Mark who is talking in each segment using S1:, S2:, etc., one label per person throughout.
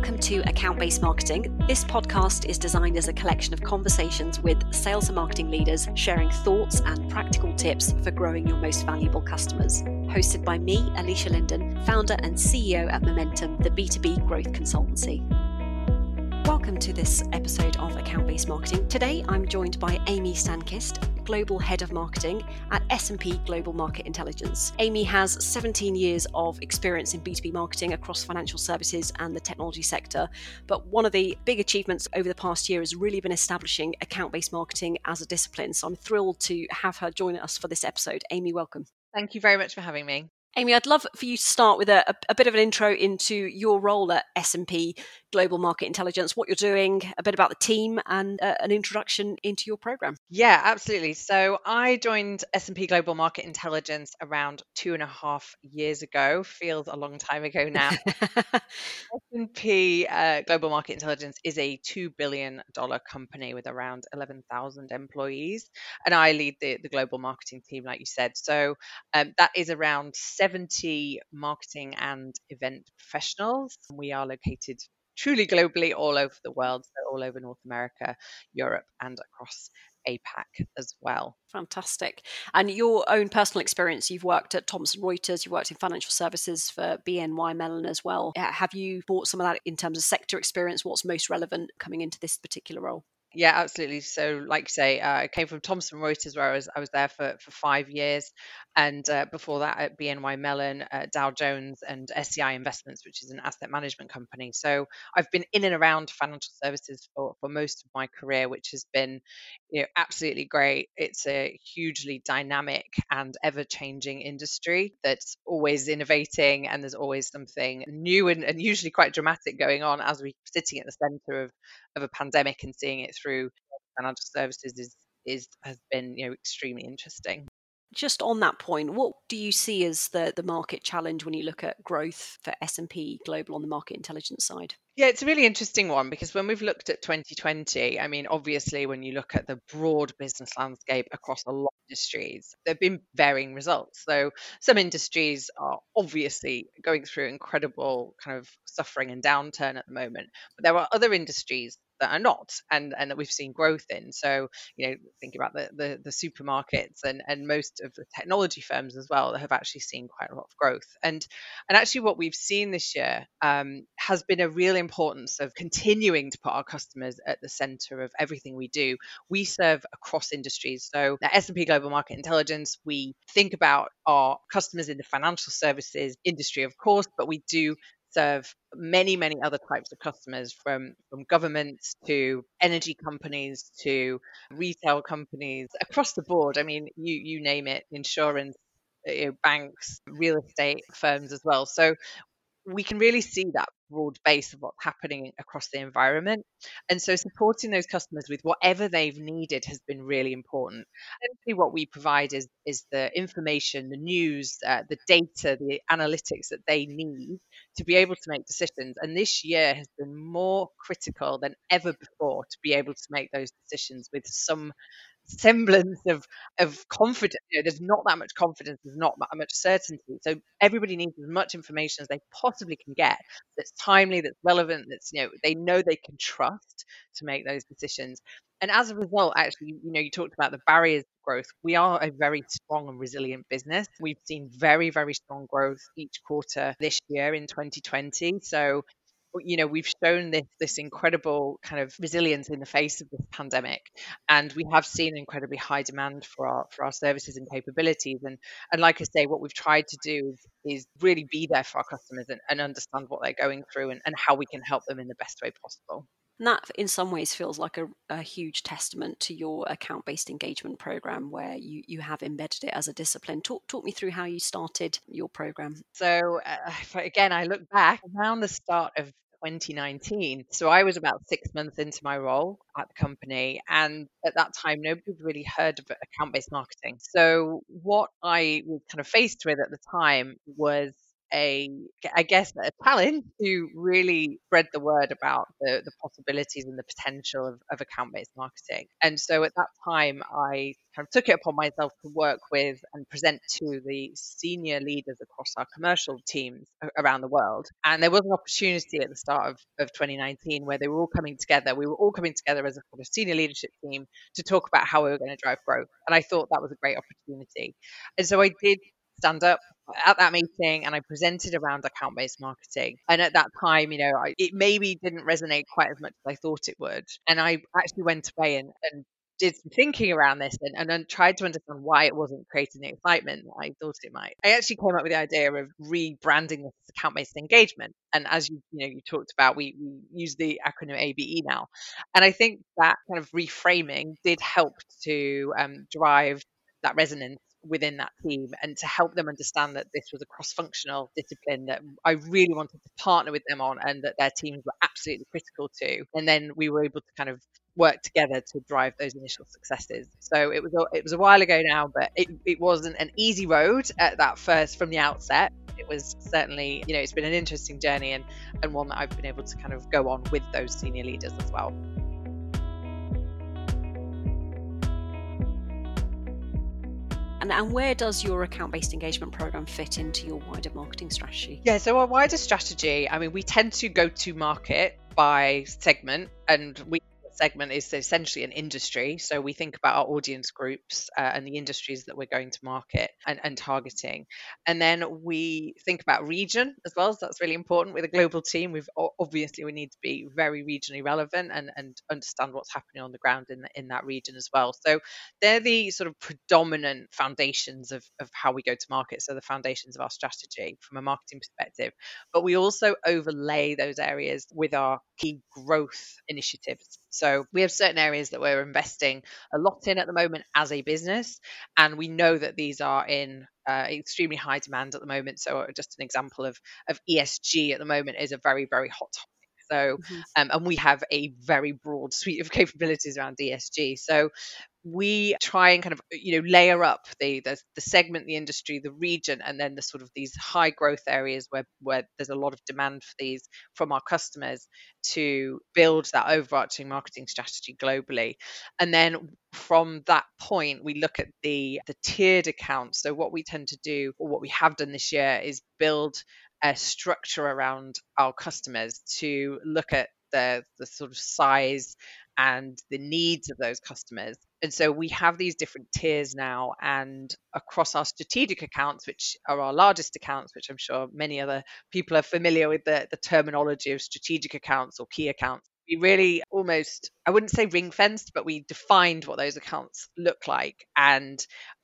S1: Welcome to Account Based Marketing. This podcast is designed as a collection of conversations with sales and marketing leaders sharing thoughts and practical tips for growing your most valuable customers. Hosted by me, Alisha Lyndon, founder and CEO at Momentum, the B2B growth consultancy. Welcome to this episode of Account Based Marketing. Today I'm joined by Amy Stankist, Global Head of Marketing at S&P Global Market Intelligence. Amy has 17 years of experience in B2B marketing across financial services and the technology sector, but one of the big achievements over the past year has really been establishing account-based marketing as a discipline. So I'm thrilled to have her join us for this episode. Amy, welcome.
S2: Thank you very much for having me.
S1: Amy, I'd love for you to start with a, a, bit of an intro into your role at S&P Global Market Intelligence, what you're doing, a bit about the team, and uh, an introduction into your program.
S2: Yeah, absolutely. So I joined S&P Global Market Intelligence around two and a half years ago. Feels a long time ago now. S&P uh, Global Market Intelligence is a two billion dollar company with around eleven thousand employees, and I lead the the global marketing team, like you said. So um, that is around 70 marketing and event professionals. We are located truly globally all over the world, so all over North America, Europe, and across APAC as well.
S1: Fantastic. And your own personal experience, you've worked at Thomson Reuters, you've worked in financial services for BNY Mellon as well. Have you brought some of that in terms of sector experience? What's most relevant coming into this particular role?
S2: Yeah, absolutely. So, like you say, uh, I came from Thomson Reuters, where I was I was there for for five years, and uh, before that at BNY Mellon, uh, Dow Jones, and SEI Investments, which is an asset management company. So, I've been in and around financial services for for most of my career, which has been, you know, absolutely great. It's a hugely dynamic and ever changing industry that's always innovating, and there's always something new and, and usually quite dramatic going on as we're sitting at the center of of a pandemic and seeing it through financial services is is has been you know extremely interesting
S1: just on that point what do you see as the the market challenge when you look at growth for S&P global on the market intelligence side
S2: yeah, it's a really interesting one because when we've looked at 2020, I mean, obviously, when you look at the broad business landscape across a lot of industries, there have been varying results. So, some industries are obviously going through incredible kind of suffering and downturn at the moment, but there are other industries that are not and and that we've seen growth in so you know think about the, the the, supermarkets and and most of the technology firms as well that have actually seen quite a lot of growth and and actually what we've seen this year um, has been a real importance of continuing to put our customers at the center of everything we do. We serve across industries. So at S&P Global Market Intelligence, we think about our customers in the financial services industry, of course, but we do serve many many other types of customers from from governments to energy companies to retail companies across the board. I mean you you name it insurance uh, you know, banks real estate firms as well. So we can really see that broad base of what's happening across the environment. And so supporting those customers with whatever they've needed has been really important. Essentially, what we provide is, is the information, the news, uh, the data, the analytics that they need to be able to make decisions. And this year has been more critical than ever before to be able to make those decisions with some semblance of of confidence. You know, there's not that much confidence. There's not that much certainty. So everybody needs as much information as they possibly can get. That's timely. That's relevant. That's you know they know they can trust to make those decisions. And as a result, actually, you know, you talked about the barriers to growth. We are a very strong and resilient business. We've seen very, very strong growth each quarter this year in 2020. So you know we've shown this this incredible kind of resilience in the face of this pandemic and we have seen incredibly high demand for our for our services and capabilities and and like i say what we've tried to do is, really be there for our customers and, and understand what they're going through and, and how we can help them in the best way possible
S1: and that, in some ways, feels like a, a huge testament to your account based engagement program where you, you have embedded it as a discipline. Talk, talk me through how you started your program.
S2: So, uh, again, I look back around the start of 2019. So I was about six months into my role at the company. And at that time, nobody really heard of account based marketing. So what I was kind of faced with at the time was a, I guess, a challenge to really spread the word about the, the possibilities and the potential of, of account based marketing. And so at that time, I kind of took it upon myself to work with and present to the senior leaders across our commercial teams around the world. And there was an opportunity at the start of, of 2019 where they were all coming together. We were all coming together as a sort of senior leadership team to talk about how we were going to drive growth. And I thought that was a great opportunity. And so I did stand up at that meeting and I presented around account based marketing. And at that time, you know, I, it maybe didn't resonate quite as much as I thought it would. And I actually went away and, and did some thinking around this and, and then tried to understand why it wasn't creating the excitement that I thought it might. I actually came up with the idea of rebranding this account based engagement. And as you you know you talked about, we, we use the acronym ABE now. And I think that kind of reframing did help to um, drive that resonance within that team and to help them understand that this was a cross-functional discipline that I really wanted to partner with them on and that their teams were absolutely critical to. And then we were able to kind of work together to drive those initial successes. So it was a, it was a while ago now but it, it wasn't an easy road at that first from the outset. It was certainly you know it's been an interesting journey and and one that I've been able to kind of go on with those senior leaders as well
S1: And, and where does your account based engagement program fit into your wider marketing strategy?
S2: Yeah, so our wider strategy, I mean, we tend to go to market by segment and we segment is essentially an industry. So we think about our audience groups uh, and the industries that we're going to market and, and, targeting. And then we think about region as well. So that's really important with a global team. We've obviously we need to be very regionally relevant and, and understand what's happening on the ground in, in that region as well. So they're the sort of predominant foundations of, of how we go to market. So the foundations of our strategy from a marketing perspective. But we also overlay those areas with our key growth initiatives. So we have certain areas that we're investing a lot in at the moment as a business, and we know that these are in uh, extremely high demand at the moment. So just an example of of ESG at the moment is a very very hot topic. So, mm-hmm. um, and we have a very broad suite of capabilities around ESG. So, we try and kind of uh, you know layer up the, the the segment the industry the region and then the sort of these high growth areas where where there's a lot of demand for these from our customers to build that overarching marketing strategy globally. And then from that point we look at the the tiered accounts. So what we tend to do or what we have done this year is build a structure around our customers to look at the the sort of size and the needs of those customers. And so we have these different tiers now, and across our strategic accounts, which are our largest accounts, which I'm sure many other people are familiar with the, the terminology of strategic accounts or key accounts. We really almost, I wouldn't say ring fenced, but we defined what those accounts look like and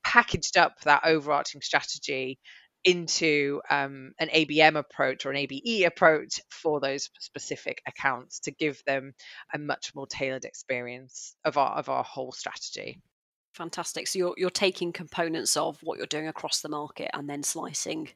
S2: packaged up that overarching strategy into um, an ABM approach or an ABE approach for those specific accounts to give them a much more tailored experience of our of our whole strategy.
S1: Fantastic. So you're you're taking components of what you're doing across the market and then slicing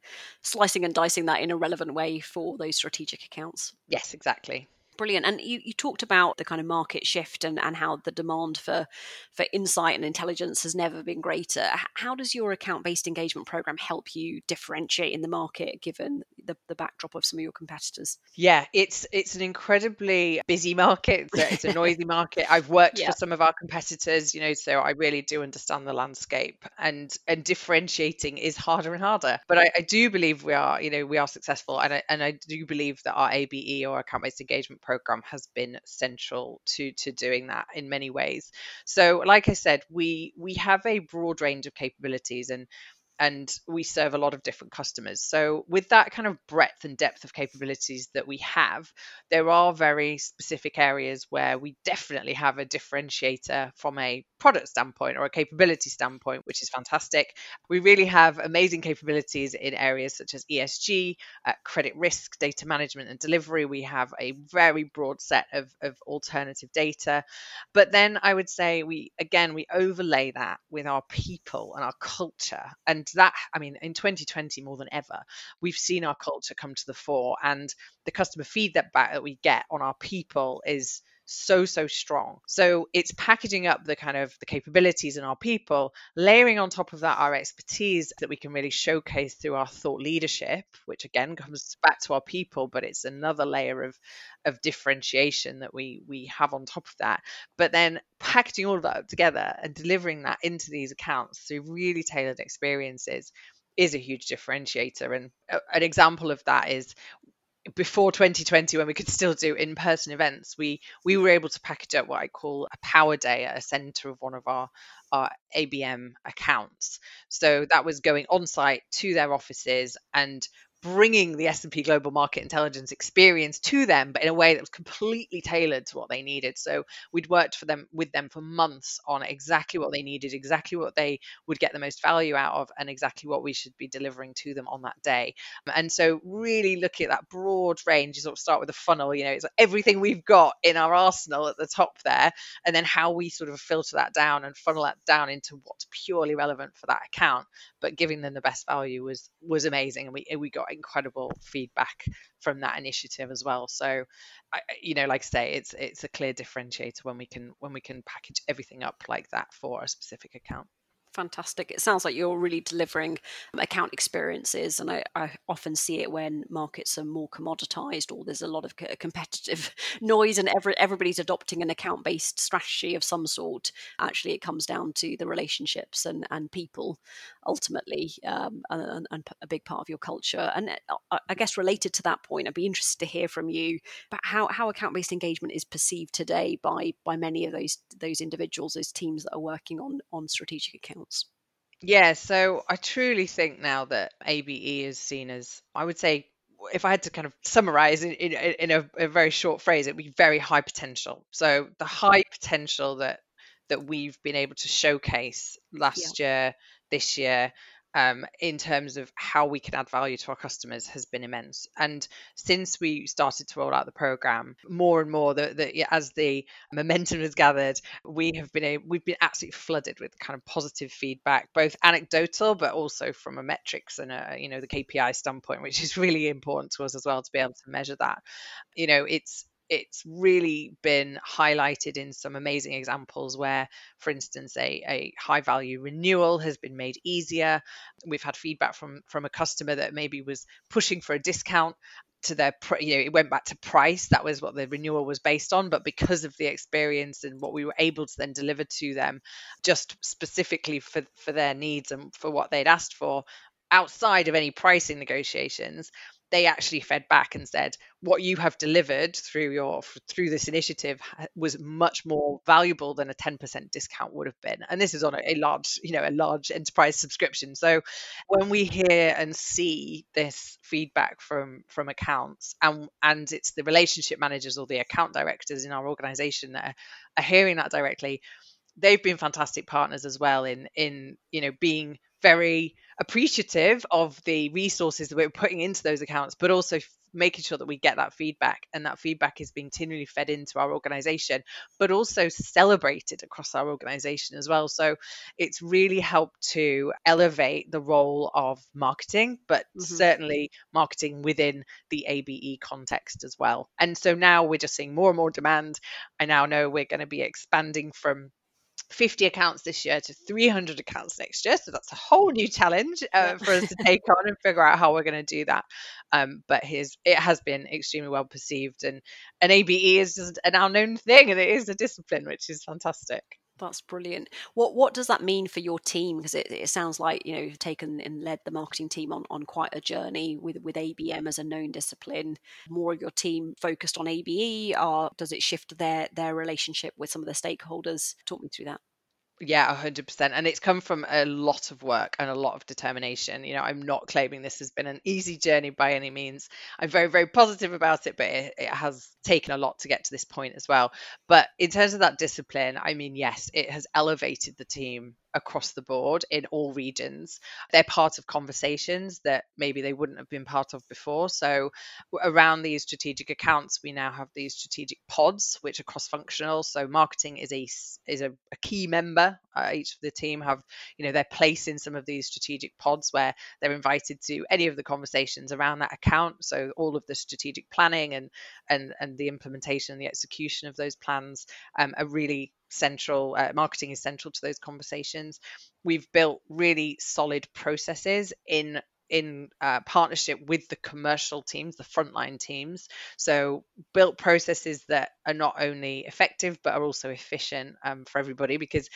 S1: slicing and dicing that in a relevant way for those strategic accounts.
S2: Yes, exactly
S1: brilliant. And you, you talked about the kind of market shift and, and how the demand for for insight and intelligence has never been greater. How does your account based engagement program help you differentiate in the market given the, the backdrop of some of your competitors?
S2: Yeah, it's it's an incredibly busy market. It's a, it's a noisy market. I've worked yeah. for some of our competitors, you know, so I really do understand the landscape and and differentiating is harder and harder. But I, I do believe we are, you know, we are successful and I and I do believe that our ABE or account based engagement program has been central to to doing that in many ways. So, like I said, we we have a broad range of capabilities and and we serve a lot of different customers. So, with that kind of breadth and depth of capabilities that we have, there are very specific areas where we definitely have a differentiator from a product standpoint or a capability standpoint, which is fantastic. We really have amazing capabilities in areas such as ESG, uh, credit risk, data management, and delivery. We have a very broad set of, of alternative data. But then I would say we, again, we overlay that with our people and our culture. And that i mean in 2020 more than ever we've seen our culture come to the fore and the customer feedback that we get on our people is so so strong. So it's packaging up the kind of the capabilities in our people layering on top of that our expertise that we can really showcase through our thought leadership which again comes back to our people but it's another layer of of differentiation that we we have on top of that. But then packaging all of that together and delivering that into these accounts through really tailored experiences is a huge differentiator. And an example of that is before 2020 when we could still do in-person events we we were able to package up what i call a power day at a center of one of our our abm accounts. So that was going on site to their offices and bringing the S&P Global Market Intelligence experience to them, but in a way that was completely tailored to what they needed. So we'd worked for them with them for months on exactly what they needed, exactly what they would get the most value out of, and exactly what we should be delivering to them on that day. And so really looking at that broad range, you sort of start with a funnel, you know, it's everything we've got in our arsenal at the top there, and then how we sort of filter that down and funnel that down into what's purely relevant for that account, but giving them the best value was was amazing, and we we got incredible feedback from that initiative as well. So, I, you know, like I say, it's it's a clear differentiator when we can when we can package everything up like that for a specific account
S1: fantastic. It sounds like you're really delivering account experiences, and I, I, often see it when markets are more commoditized or there's a lot of competitive noise, and every, everybody's adopting an account based strategy of some sort. Actually, it comes down to the relationships and, and people ultimately, um, and, and, a big part of your culture. And uh, I guess related to that point, I'd be interested to hear from you about how, how account based engagement is perceived today by by many of those those individuals, those teams that are working on on strategic accounts accounts?
S2: Yeah, so I truly think now that ABE is seen as, I would say, if I had to kind of summarize in, in, in a, a, very short phrase, it'd be very high potential. So the high potential that that we've been able to showcase last yeah. year, this year, um, in terms of how we can add value to our customers has been immense. And since we started to roll out the program, more and more, the, the, as the momentum has gathered, we have been able, we've been absolutely flooded with kind of positive feedback, both anecdotal but also from a metrics and a you know the KPI standpoint, which is really important to us as well to be able to measure that. You know, it's it's really been highlighted in some amazing examples where, for instance, a, a high value renewal has been made easier. We've had feedback from from a customer that maybe was pushing for a discount to their you know it went back to price that was what the renewal was based on but because of the experience and what we were able to then deliver to them just specifically for for their needs and for what they'd asked for outside of any pricing negotiations they actually fed back and said what you have delivered through your through this initiative was much more valuable than a 10% discount would have been. And this is on a, a, large you know a large enterprise subscription. So when we hear and see this feedback from from accounts and and it's the relationship managers or the account directors in our organization that are, are hearing that directly they've been fantastic partners as well in in you know being very appreciative of the resources that we're putting into those accounts, but also making sure that we get that feedback and that feedback is being continually fed into our organization but also celebrated across our organization as well. So it's really helped to elevate the role of marketing but mm-hmm. certainly marketing within the abe context as well. And so now we're just seeing more and more demand. I now know we're going to be expanding from 50 accounts this year to 300 accounts next year. So that's a whole new challenge uh, for us to take on and figure out how we're going to do that. Um, but his it has been extremely well perceived, and an ABE is just a now known thing, and it is a discipline, which is fantastic.
S1: That's brilliant. What what does that mean for your team? Because it, it sounds like you know you've taken and led the marketing team on, on quite a journey with with ABM as a known discipline. More of your team focused on ABE, or does it shift their their relationship with some of the stakeholders? Talk me through that.
S2: Yeah, 100%. And it's come from a lot of work and a lot of determination. You know, I'm not claiming this has been an easy journey by any means. I'm very, very positive about it, but it, it has taken a lot to get to this point as well. But in terms of that discipline, I mean, yes, it has elevated the team across the board in all regions. They're part of conversations that maybe they wouldn't have been part of before. So around these strategic accounts, we now have these strategic pods, which are cross-functional. So marketing is a is a, a key member. Uh, each of the team have you know their place in some of these strategic pods where they're invited to any of the conversations around that account. So all of the strategic planning and and and the implementation and the execution of those plans um, are really central uh, marketing is central to those conversations. We've built really solid processes in in uh, partnership with the commercial teams the frontline teams. So built processes that are not only effective but are also efficient um, for everybody because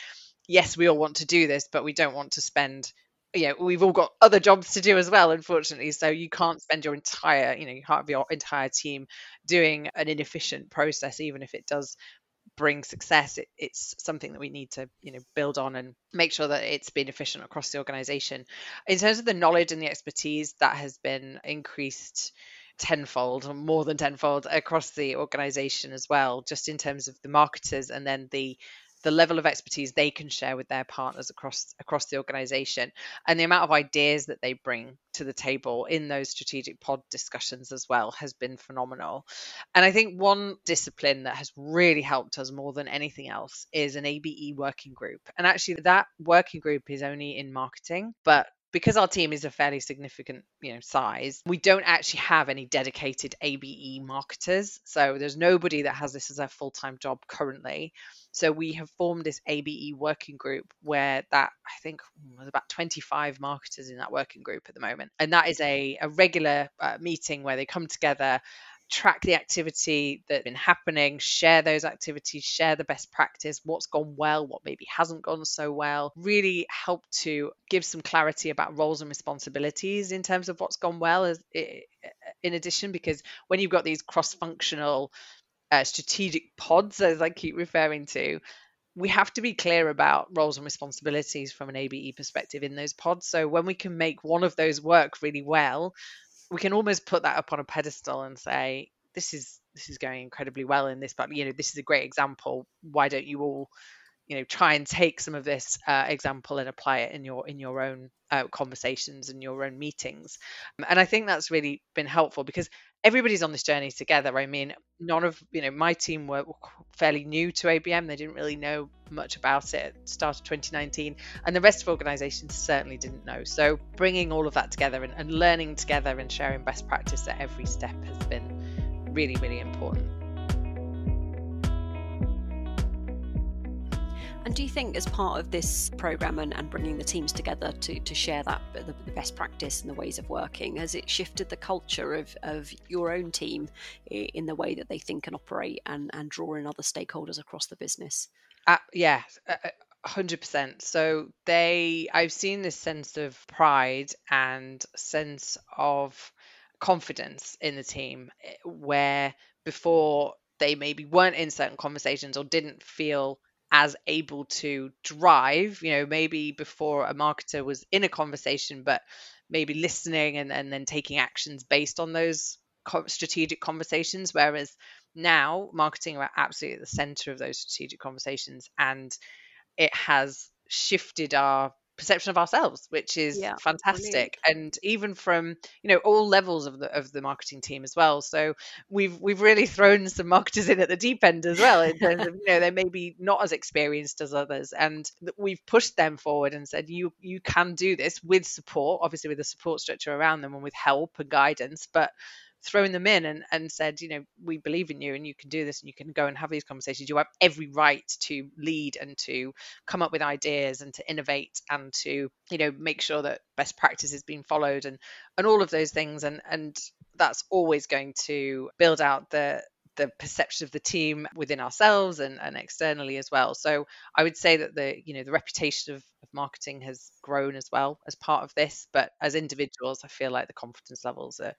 S2: yes we all want to do this but we don't want to spend you know we've all got other jobs to do as well unfortunately. So you can't spend your entire you know your entire team doing an inefficient process even if it does bring success it, it's something that we need to you know build on and make sure that it's been efficient across the organization. In terms of the knowledge and the expertise that has been increased tenfold or more than tenfold across the organization as well just in terms of the marketers and then the the level of expertise they can share with their partners across across the organization and the amount of ideas that they bring to the table in those strategic pod discussions as well has been phenomenal. And i think one discipline that has really helped us more than anything else is an abe working group. And actually that working group is only in marketing but because our team is a fairly significant you know size we don't actually have any dedicated abe marketers. So there's nobody that has this as a full-time job currently. So we have formed this ABE working group where that I think there's about 25 marketers in that working group at the moment, and that is a, a regular uh, meeting where they come together track the activity that's been happening, share those activities, share the best practice, what's gone well, what maybe hasn't gone so well, really help to give some clarity about roles and responsibilities in terms of what's gone well as in addition because when you've got these cross-functional uh, strategic pods, as I keep referring to, we have to be clear about roles and responsibilities from an ABE perspective in those pods. So when we can make one of those work really well, we can almost put that up on a pedestal and say, this is this is going incredibly well in this, but you know, this is a great example. Why don't you all you know try and take some of this uh, example and apply it in your in your own uh, conversations and your own meetings. And i think that's really been helpful because everybody's on this journey together. I mean none of you know my team were fairly new to abm they didn't really know much about it at the start of 2019 and the rest of organizations certainly didn't know. So bringing all of that together and, and learning together and sharing best practice at every step has been really really important
S1: And do you think, as part of this program and, and bringing the teams together to, to share that the, the, best practice and the ways of working, has it shifted the culture of, of your own team in the way that they think and operate and, and draw in other stakeholders across the business?
S2: Uh, yeah, hundred percent. So they, I've seen this sense of pride and sense of confidence in the team, eh, where before they maybe weren't in certain conversations or didn't feel as able to drive you know maybe before a marketer was in a conversation but maybe listening and, and then taking actions based on those strategic conversations whereas now marketing are absolutely at the center of those strategic conversations and it has shifted our perception of ourselves which is yeah, fantastic brilliant. and even from you know all levels of the of the marketing team as well so we've we've really thrown some marketers in at the deep end as well in terms of you know they may be not as experienced as others and we've pushed them forward and said you you can do this with support obviously with a support structure around them and with help and guidance but thrown them in and, and said, you know, we believe in you and you can do this and you can go and have these conversations. You have every right to lead and to come up with ideas and to innovate and to, you know, make sure that best practice is being followed and and all of those things. And and that's always going to build out the the perception of the team within ourselves and, and externally as well. So I would say that the you know the reputation of, of marketing has grown as well as part of this. But as individuals, I feel like the confidence levels are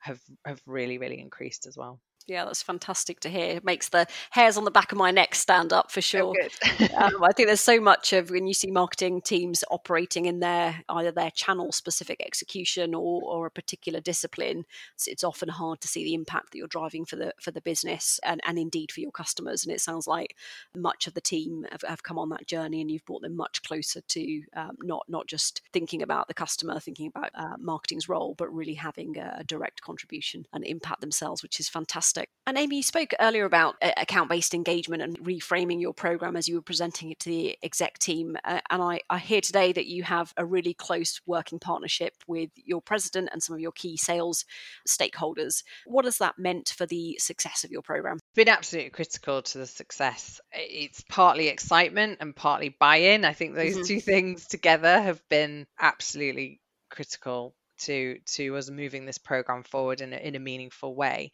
S2: have have really really increased as well.
S1: Yeah, that's fantastic to hear. It makes the hairs on the back of my neck stand up for sure. um, I think there's so much of when you see marketing teams operating in their either their channel specific execution or, or a particular discipline, it's, it's often hard to see the impact that you're driving for the for the business and, and indeed for your customers. And it sounds like much of the team have, have come on that journey, and you've brought them much closer to um, not not just thinking about the customer, thinking about uh, marketing's role, but really having a, a direct contribution and impact themselves, which is fantastic. And Amy, you spoke earlier about uh, account-based engagement and reframing your program as you were presenting it to the exec team. Uh, and I, I hear today that you have a really close working partnership with your president and some of your key sales stakeholders. What has that meant for the success of your program?
S2: been absolutely critical to the success. It's partly excitement and partly buy-in. I think those
S1: Mhm.
S2: two things together have been absolutely critical to to us moving this program forward in a, in a meaningful way.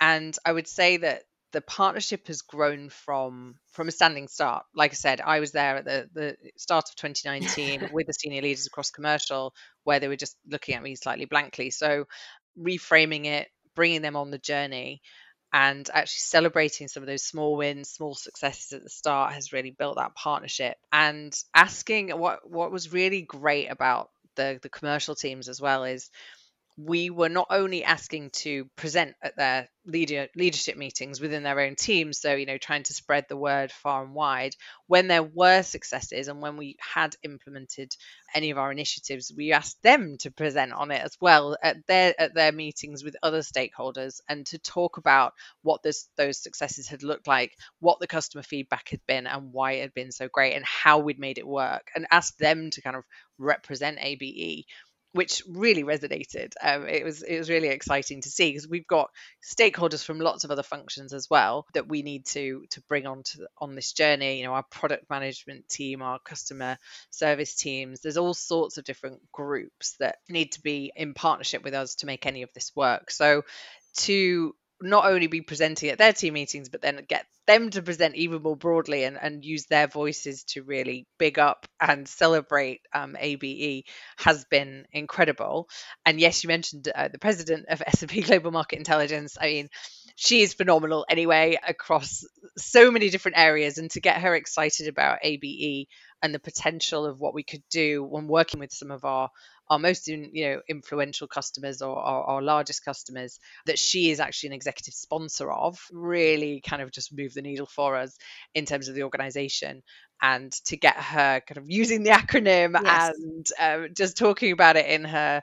S2: And I would say that the partnership has grown from from a standing start. Like I said, I was there at the the start of 2019 with the senior leaders across commercial, where they were just looking at me slightly blankly. So reframing it, bringing them on the journey, and actually celebrating some of those small wins, small successes at the start has really built that partnership. And asking what what was really great about the the commercial teams as well is we were not only asking to present at their leader leadership meetings within their own teams so you know trying to spread the word far and wide when there were successes and when we had implemented any of our initiatives we asked them to present on it as well at their at their meetings with other stakeholders and to talk about what this, those successes had looked like what the customer feedback had been and why it had been so great and how we'd made it work and asked them to kind of represent abe which really resonated. Um, it was it was really exciting to see because we've got stakeholders from lots of other functions as well that we need to to bring on to on this journey. You know, our product management team, our customer service teams. There's all sorts of different groups that need to be in partnership with us to make any of this work. So to not only be presenting at their team meetings, but then get them to present even more broadly and, and use their voices to really big up and celebrate um, ABE has been incredible. And yes, you mentioned uh, the president of S&P Global Market Intelligence. I mean, she is phenomenal anyway across so many different areas. And to get her excited about ABE and the potential of what we could do when working with some of our our most in, you know influential customers or our, our, largest customers that she is actually an executive sponsor of really kind of just move the needle for us in terms of the organization and to get her kind of using the acronym yes. and um, just talking about it in her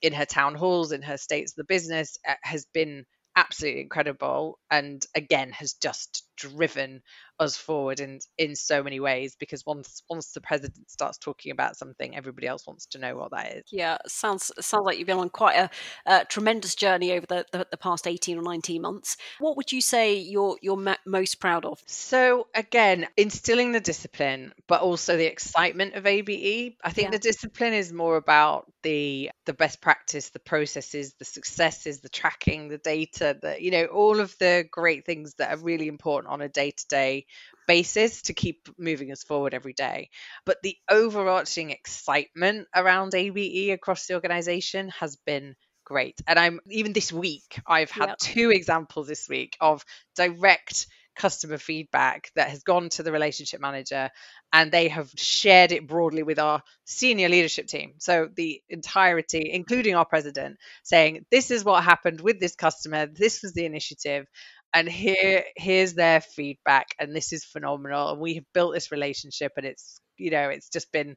S2: in her town halls in her states of the business uh, has been absolutely incredible and again has just driven us forward in in so many ways because once once the president starts talking about something everybody else wants to know what that is.
S1: Yeah sounds sounds like you've been on quite a, a tremendous journey over the, the, the, past 18 or 19 months. What would you say you're you're most proud of?
S2: So again instilling the discipline but also the excitement of abe i think yeah. the discipline is more about the the best practice the processes the successes the tracking the data the you know all of the great things that are really important on a day-to-day basis to keep moving us forward every day. But the overarching excitement around ABE across the organization has been great. And I'm even this week, I've had yep. two examples this week of direct customer feedback that has gone to the relationship manager and they have shared it broadly with our senior leadership team. So the entirety, including our president, saying, This is what happened with this customer, this was the initiative, and here here's their feedback and this is phenomenal and we have built this relationship and it's you know it's just been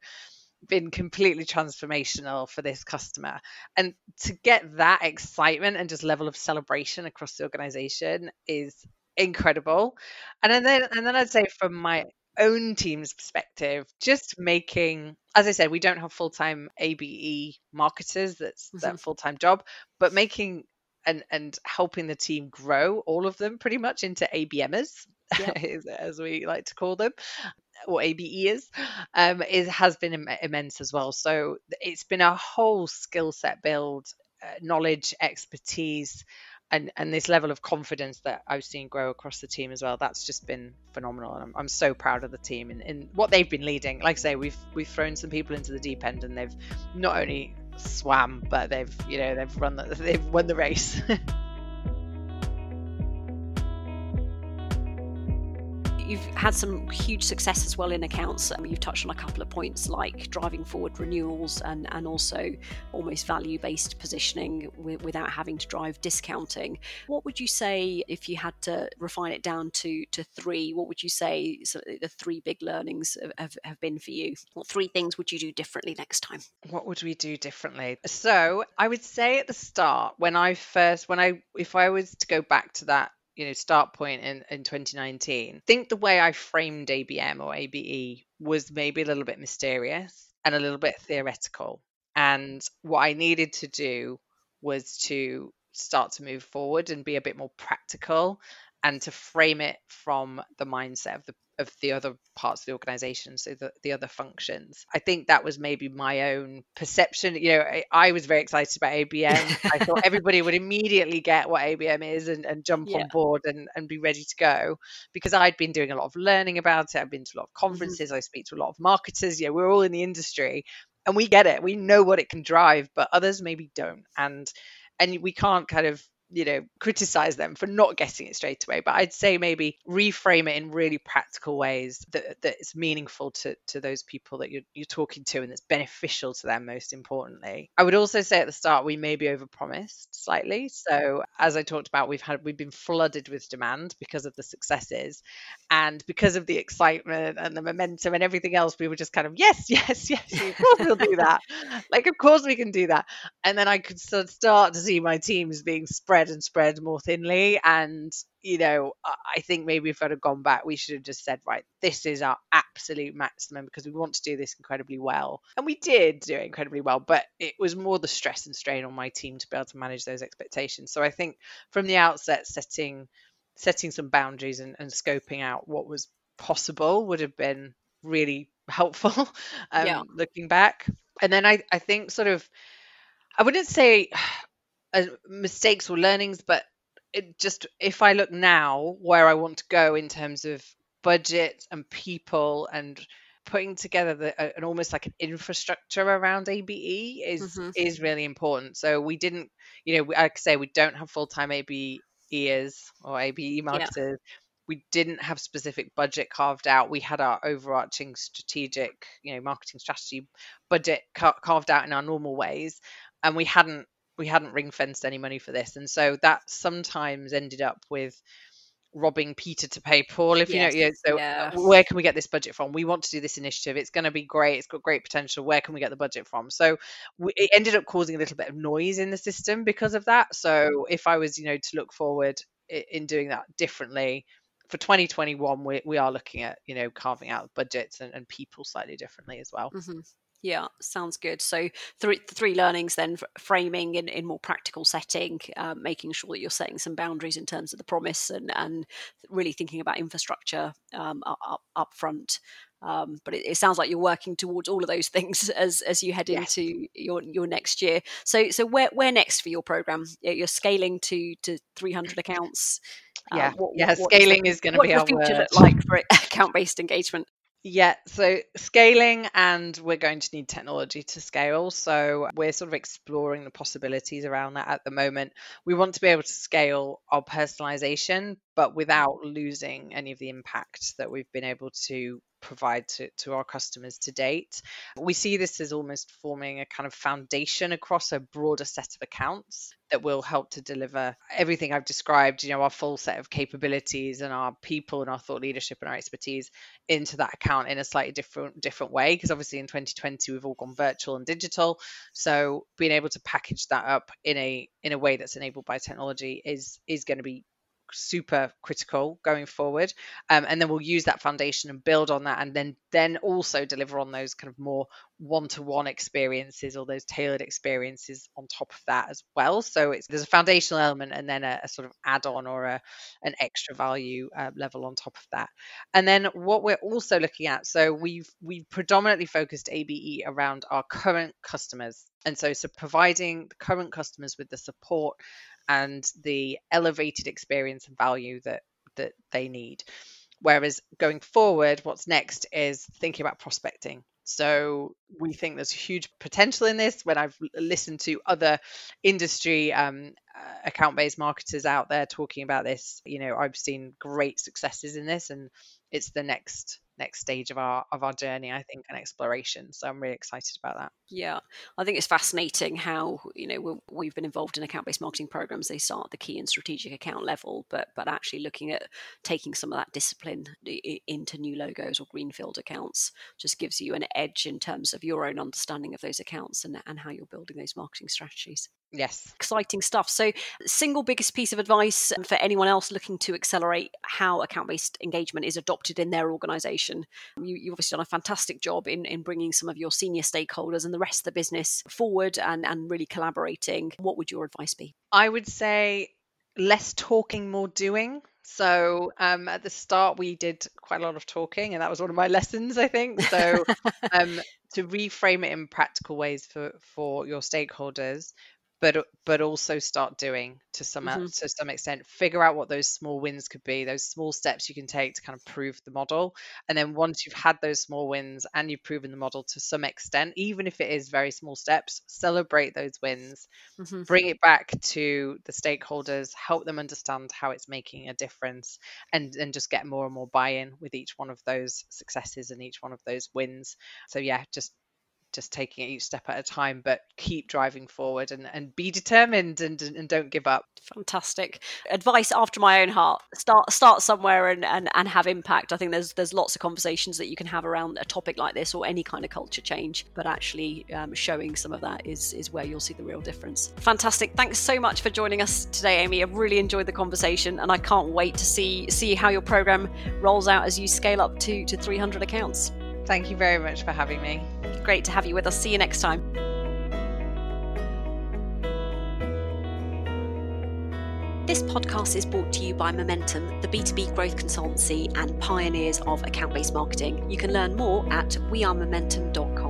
S2: been completely transformational for this customer and to get that excitement and just level of celebration across the organization is incredible and then and then i'd say from my own team's perspective just making as i said we don't have full-time abe marketers that's mm-hmm. that full-time job but making and and helping the team grow all of them pretty much into ABMers as we like to call them or ABEers um it has been Im- immense as well. So it's been a whole skill set build uh, knowledge expertise and and this level of confidence that I've seen grow across the team as well. That's just been phenomenal and I'm, I'm so proud of the team and, and what they've been leading. Like I say we've we've thrown some people into the deep end and they've not only swam, but they've you know they've run the, they've won the race.
S1: you've had some huge success as well in accounts. Um, you've touched on a couple of points like driving forward renewals and, and also almost value based positioning w- without having to drive discounting. What would you say if you had to refine it down to, to three? What would you say the three big learnings have, have been for you? What three things would you do differently next time?
S2: What would we do differently? So I would say at the start, when I first, when I, if I was to go back to that you know start point in in 2019 I think the way i framed abm or abe was maybe a little bit mysterious and a little bit theoretical. And what i needed to do was to start to move forward and be a bit more practical and to frame it from the mindset of the of the other parts of the organization so the, the other functions i think that was maybe my own perception you know i, I was very excited about abm i thought everybody would immediately get what abm is and, and jump yeah. on board and, and be ready to go because i'd been doing a lot of learning about it i've been to a lot of mm-hmm. conferences mm-hmm. i speak to a lot of marketers you know we're all in the industry and we get it we know what it can drive but others maybe don't and and we can't kind of you know, criticize them for not getting it straight away. But I'd say maybe reframe it in really practical ways that that is meaningful to to those people that you're you're talking to and that's beneficial to them most importantly. I would also say at the start we maybe overpromised slightly. So as I talked about, we've had we've been flooded with demand because of the successes and because of the excitement and the momentum and everything else, we were just kind of, yes, yes, yes, of course we'll do that. like of course we can do that. And then I could sort of start to see my teams being spread spread and spread more thinly. And, you know, I think maybe if I'd have gone back, we should have just said, right, this is our absolute maximum because we want to do this incredibly well. And we did do it incredibly well, but it was more the stress and strain on my team to be able to manage those expectations. So I think from the outset, setting setting some boundaries and, and scoping out what was possible would have been really helpful um, yeah. looking back. And then I, I think sort of I wouldn't say uh, mistakes or learnings, but it just if I look now where I want to go in terms of budget and people and putting together the, an almost like an infrastructure around ABE is mm-hmm. is really important. So we didn't, you know, like I say, we don't have full time ABEers or ABE marketers. Yeah. We didn't have specific budget carved out. We had our overarching strategic, you know, marketing strategy budget ca- carved out in our normal ways, and we hadn't we hadn't ring fenced any money for this, and so that sometimes ended up with robbing Peter to pay Paul. If yes, you know, so yeah. where can we get this budget from? We want to do this initiative. It's going to be great. It's got great potential. Where can we get the budget from? So we, it ended up causing a little bit of noise in the system because of that. So if I was, you know, to look forward in doing that differently. For 2021, we, we are looking at you know carving out budgets and, and people slightly differently as well.
S1: Mm-hmm. Yeah, sounds good. So three three learnings then: framing in, in more practical setting, uh, making sure that you're setting some boundaries in terms of the promise, and and really thinking about infrastructure um, up up front. Um, but it, it, sounds like you're working towards all of those things as as you head yes. into your your next year. So so where where next for your program? You're scaling to to 300 accounts.
S2: Yeah, um, what, yeah. What, scaling is, is going to be our future word.
S1: look like for account based engagement.
S2: Yeah, so scaling, and we're going to need technology to scale. So we're sort of exploring the possibilities around that at the moment. We want to be able to scale our personalization, but mm. without losing any of the impact that we've been able to provide to, to our customers to date. We see this as almost forming a kind of foundation across a broader set of accounts that will help to deliver everything I've described, you know, our full set of capabilities and our people and our thought leadership and our expertise into that account in a slightly different different way. Because obviously in 2020 we've all gone virtual and digital. So being able to package that up in a in a way that's enabled by technology is is going to be super critical going forward. Um, and then we'll use that foundation and build on that and then then also deliver on those kind of more one-to-one experiences or those tailored experiences on top of that as well. So it's there's a foundational element and then a, a sort of add-on or a, an extra value uh, level on top of that. And then what we're also looking at so we've we've predominantly focused abe around our current customers. And so so providing the current customers with the support and the elevated experience and value that that they need. Whereas going forward, what's next is thinking about prospecting. So we think there's huge potential in this. When I've listened to other industry um, uh, account-based marketers out there talking about this, you know, I've seen great successes in this, and it's the next next stage of our of our journey i think and exploration. So i'm really excited about that.
S1: Yeah. I think it's fascinating how you know we've been involved in account-based marketing programs. They start at the key and strategic account level but but actually looking at taking some of that discipline into new logos or greenfield accounts just gives you an edge in terms of your own understanding of those accounts and, and how you're building those marketing strategies
S2: Yes.
S1: Exciting stuff. So, single biggest piece of advice for anyone else looking to accelerate how account based engagement is adopted in their organization. You, you've obviously done a fantastic job in, in bringing some of your senior stakeholders and the rest of the business forward and, and really collaborating. What would your advice be?
S2: I would say less talking, more doing. So um, at the start, we did quite a lot of talking, and that was one of my lessons, I think. So um, to reframe it in practical ways for for your stakeholders, but but also start doing to some mm-hmm. to some extent figure out what those small wins could be those small steps you can take to kind of prove the model and then once you've had those small wins and you've proven the model to some extent even if it is very small steps celebrate those wins mm-hmm. bring it back to the stakeholders help them understand how it's making a difference and and just get more and more buy-in with each one of those successes and each one of those wins so yeah just just taking it each step at a time, but keep driving forward and, and be determined and, and don't give up.
S1: Fantastic advice after my own heart. Start start somewhere and, and, and have impact. I think there's there's lots of conversations that you can have around a topic like this or any kind of culture change, but actually um, showing some of that is is where you'll see the real difference. Fantastic. Thanks so much for joining us today, Amy. I've really enjoyed the conversation, and I can't wait to see see how your program rolls out as you scale up to to 300 accounts.
S2: Thank you very much for having me.
S1: Great to have you with us. See you next time. This podcast is brought to you by Momentum, the B2B growth consultancy and pioneers of account based marketing. You can learn more at wearemomentum.com